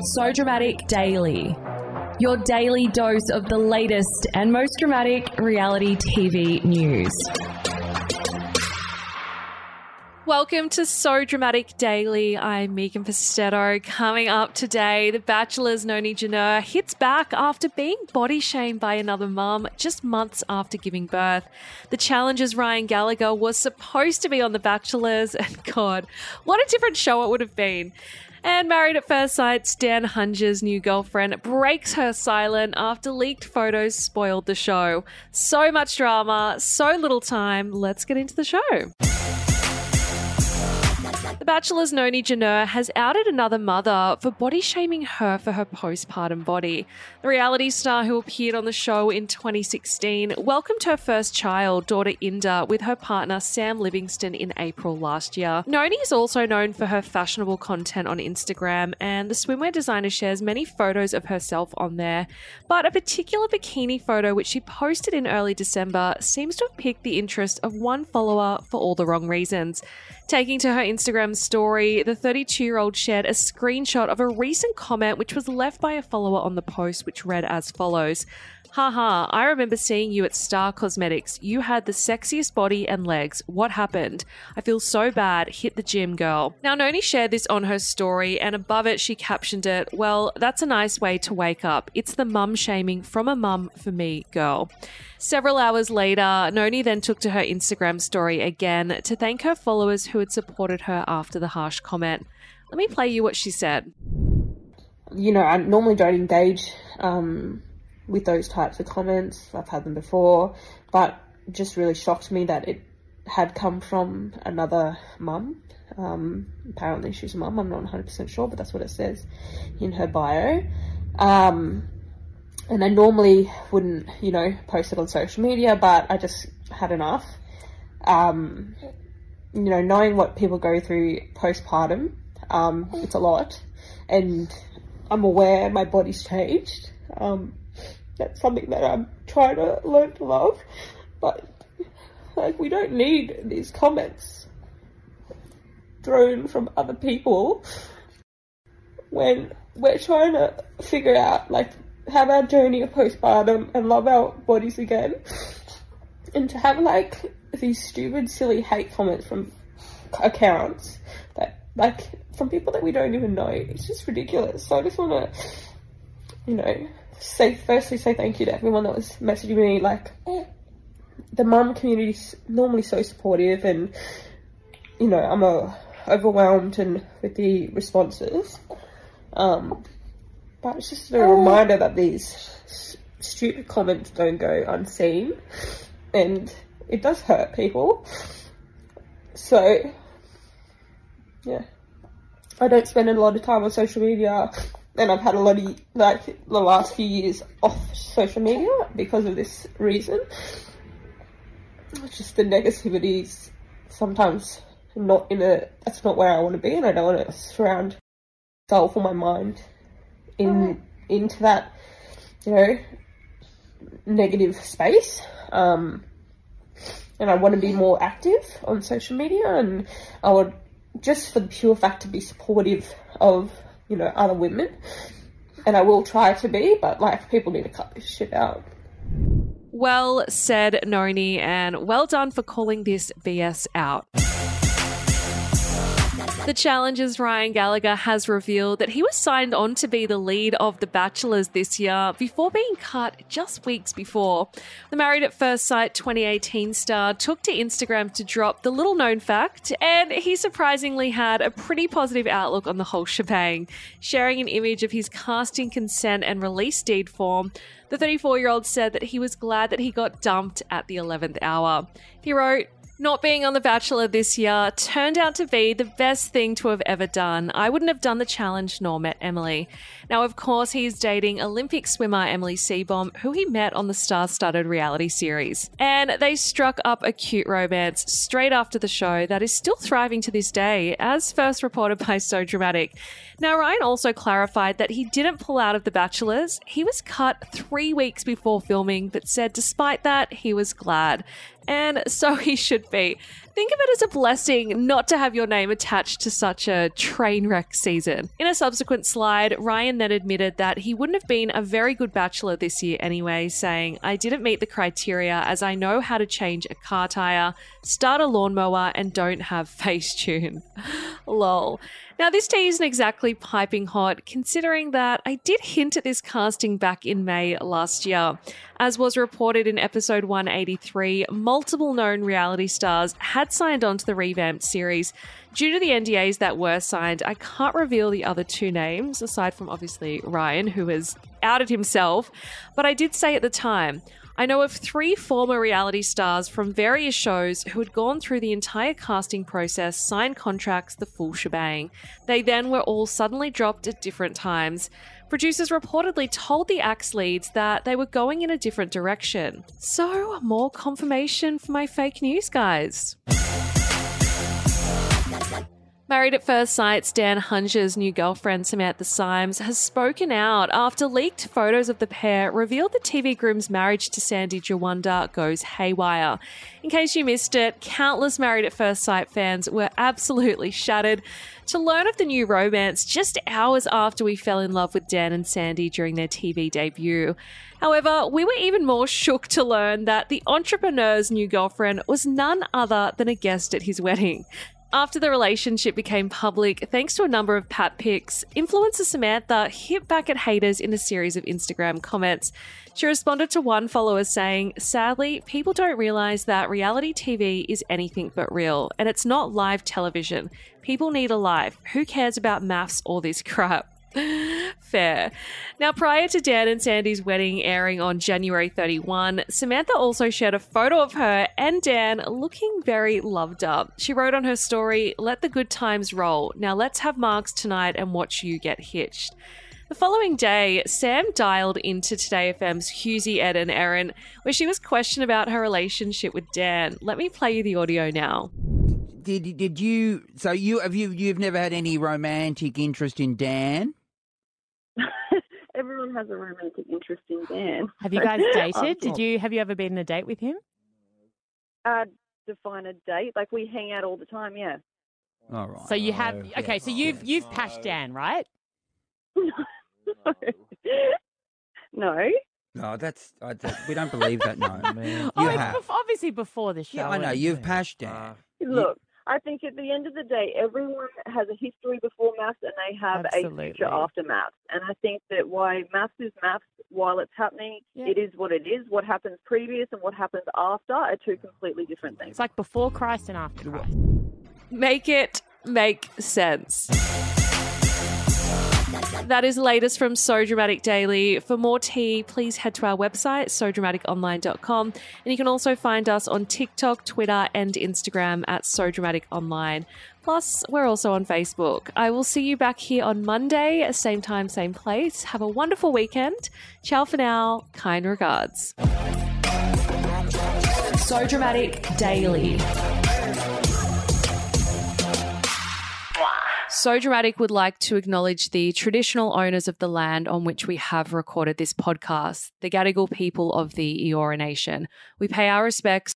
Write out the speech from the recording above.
So Dramatic Daily. Your daily dose of the latest and most dramatic reality TV news. Welcome to So Dramatic Daily. I'm Megan Pustetto. Coming up today, The Bachelor's Noni Janur hits back after being body shamed by another mum just months after giving birth. The Challenger's Ryan Gallagher was supposed to be on The Bachelor's, and God, what a different show it would have been. And Married at First Sight's Dan Hunjas' new girlfriend breaks her silent after leaked photos spoiled the show. So much drama, so little time. Let's get into the show. Bachelor's Noni Janur has outed another mother for body shaming her for her postpartum body. The reality star who appeared on the show in 2016 welcomed her first child, daughter Inda, with her partner Sam Livingston in April last year. Noni is also known for her fashionable content on Instagram, and the swimwear designer shares many photos of herself on there. But a particular bikini photo which she posted in early December seems to have piqued the interest of one follower for all the wrong reasons. Taking to her Instagram story, the 32 year old shared a screenshot of a recent comment which was left by a follower on the post, which read as follows. Haha, I remember seeing you at Star Cosmetics. You had the sexiest body and legs. What happened? I feel so bad. Hit the gym, girl. Now, Noni shared this on her story, and above it, she captioned it, Well, that's a nice way to wake up. It's the mum shaming from a mum for me, girl. Several hours later, Noni then took to her Instagram story again to thank her followers who had supported her after the harsh comment. Let me play you what she said. You know, I normally don't engage um, with those types of comments. I've had them before, but just really shocked me that it had come from another mum. Um, apparently she's a mum, I'm not 100% sure, but that's what it says in her bio. Um, and I normally wouldn't, you know, post it on social media, but I just had enough. Um, you know, knowing what people go through postpartum, um, it's a lot, and I'm aware my body's changed. Um, that's something that I'm trying to learn to love, but like we don't need these comments thrown from other people when we're trying to figure out like have our journey of postpartum and love our bodies again. And to have like these stupid, silly hate comments from accounts that like from people that we don't even know, it's just ridiculous. So I just want to, you know, say firstly say thank you to everyone that was messaging me. Like the mum community is normally so supportive, and you know I'm a overwhelmed and with the responses. Um, but it's just a reminder that these stupid comments don't go unseen and it does hurt people. So, yeah. I don't spend a lot of time on social media and I've had a lot of, like, the last few years off social media because of this reason. It's just the negativities sometimes not in a, that's not where I want to be and I don't want to surround myself or my mind in into that you know negative space um, and I want to be more active on social media and I would just for the pure fact to be supportive of you know other women and I will try to be but like people need to cut this shit out Well said, Noni, and well done for calling this BS out. The Challenger's Ryan Gallagher has revealed that he was signed on to be the lead of The Bachelors this year before being cut just weeks before. The Married at First Sight 2018 star took to Instagram to drop the little known fact, and he surprisingly had a pretty positive outlook on the whole shebang, sharing an image of his casting consent and release deed form. The 34 year old said that he was glad that he got dumped at the 11th hour. He wrote, not being on The Bachelor this year turned out to be the best thing to have ever done. I wouldn't have done the challenge nor met Emily. Now, of course, he's dating Olympic swimmer Emily Seebohm, who he met on the star studded reality series. And they struck up a cute romance straight after the show that is still thriving to this day, as first reported by So Dramatic. Now, Ryan also clarified that he didn't pull out of The Bachelors. He was cut three weeks before filming, but said despite that, he was glad and so he should Think of it as a blessing not to have your name attached to such a train wreck season. In a subsequent slide, Ryan then admitted that he wouldn't have been a very good bachelor this year anyway, saying, I didn't meet the criteria as I know how to change a car tyre, start a lawnmower, and don't have Facetune. Lol. Now, this tea isn't exactly piping hot, considering that I did hint at this casting back in May last year. As was reported in episode 183, multiple known reality stars had signed on to the revamped series. Due to the NDAs that were signed, I can't reveal the other two names, aside from obviously Ryan, who has outed himself. But I did say at the time, I know of three former reality stars from various shows who had gone through the entire casting process, signed contracts, the full shebang. They then were all suddenly dropped at different times. Producers reportedly told the Axe leads that they were going in a different direction. So, more confirmation for my fake news guys. Married at First Sight's Dan Hunjas' new girlfriend, Samantha Symes, has spoken out after leaked photos of the pair revealed the TV groom's marriage to Sandy Jawanda goes haywire. In case you missed it, countless Married at First Sight fans were absolutely shattered to learn of the new romance just hours after we fell in love with Dan and Sandy during their TV debut. However, we were even more shook to learn that the entrepreneur's new girlfriend was none other than a guest at his wedding. After the relationship became public, thanks to a number of pat pics, influencer Samantha hit back at haters in a series of Instagram comments. She responded to one follower saying, Sadly, people don't realize that reality TV is anything but real, and it's not live television. People need a life. Who cares about MAFS or this crap? Fair. Now, prior to Dan and Sandy's wedding airing on January 31, Samantha also shared a photo of her and Dan looking very loved up. She wrote on her story, Let the good times roll. Now let's have MAFS tonight and watch you get hitched. The following day, Sam dialed into Today FM's Hughesy Ed and Erin, where she was questioned about her relationship with Dan. Let me play you the audio now. Did did you? So you have you you've never had any romantic interest in Dan? Everyone has a romantic interest in Dan. Have you guys dated? Um, Did you have you ever been on a date with him? Uh, define a date. Like we hang out all the time. Yeah. All right. So you have okay. So you've you've pashed Dan, right? no. No, No, that's I, that, we don't believe that. No, Man. Oh, You it's have. obviously before the show. yeah, I know you've pashed Dan. Look, I think at the end of the day, everyone has a history before MAFS and they have a Absolutely. future after MAFS. And I think that why MAFS is MAFS while it's happening, Yeah. it is what it is. What happens previous and what happens after are two completely different things. It's like before Christ and after Christ. Make it make sense. That is the latest from So Dramatic Daily. For more tea, please head to our website, sodramaticonline.com. And you can also find us on TikTok, Twitter, and Instagram at So Dramatic Online. Plus, we're also on Facebook. I will see you back here on Monday, same time, same place. Have a wonderful weekend. Ciao for now. Kind regards. So Dramatic Daily. So Dramatic would like to acknowledge the traditional owners of the land on which we have recorded this podcast, the Gadigal people of the Eora Nation. We pay our respects